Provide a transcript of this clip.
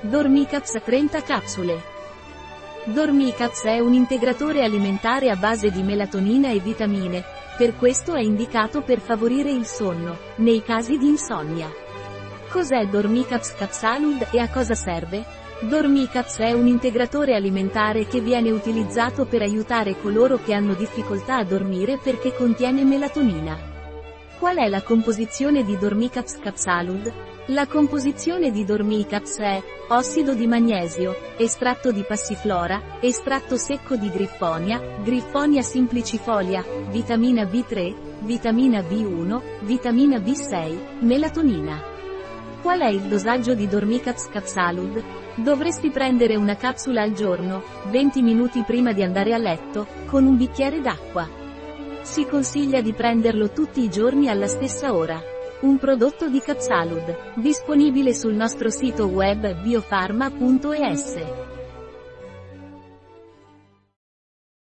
Dormicaps 30 capsule. Dormicaps è un integratore alimentare a base di melatonina e vitamine, per questo è indicato per favorire il sonno, nei casi di insonnia. Cos'è Dormicaps Capsalud e a cosa serve? Dormicaps è un integratore alimentare che viene utilizzato per aiutare coloro che hanno difficoltà a dormire perché contiene melatonina. Qual è la composizione di Dormicaps Capsalud? La composizione di Dormicaps è ossido di magnesio, estratto di passiflora, estratto secco di griffonia, griffonia simplicifolia, vitamina B3, vitamina B1, vitamina B6, melatonina. Qual è il dosaggio di Dormicaps Capsalud? Dovresti prendere una capsula al giorno, 20 minuti prima di andare a letto, con un bicchiere d'acqua. Si consiglia di prenderlo tutti i giorni alla stessa ora. Un prodotto di Capsalud, disponibile sul nostro sito web biofarma.es.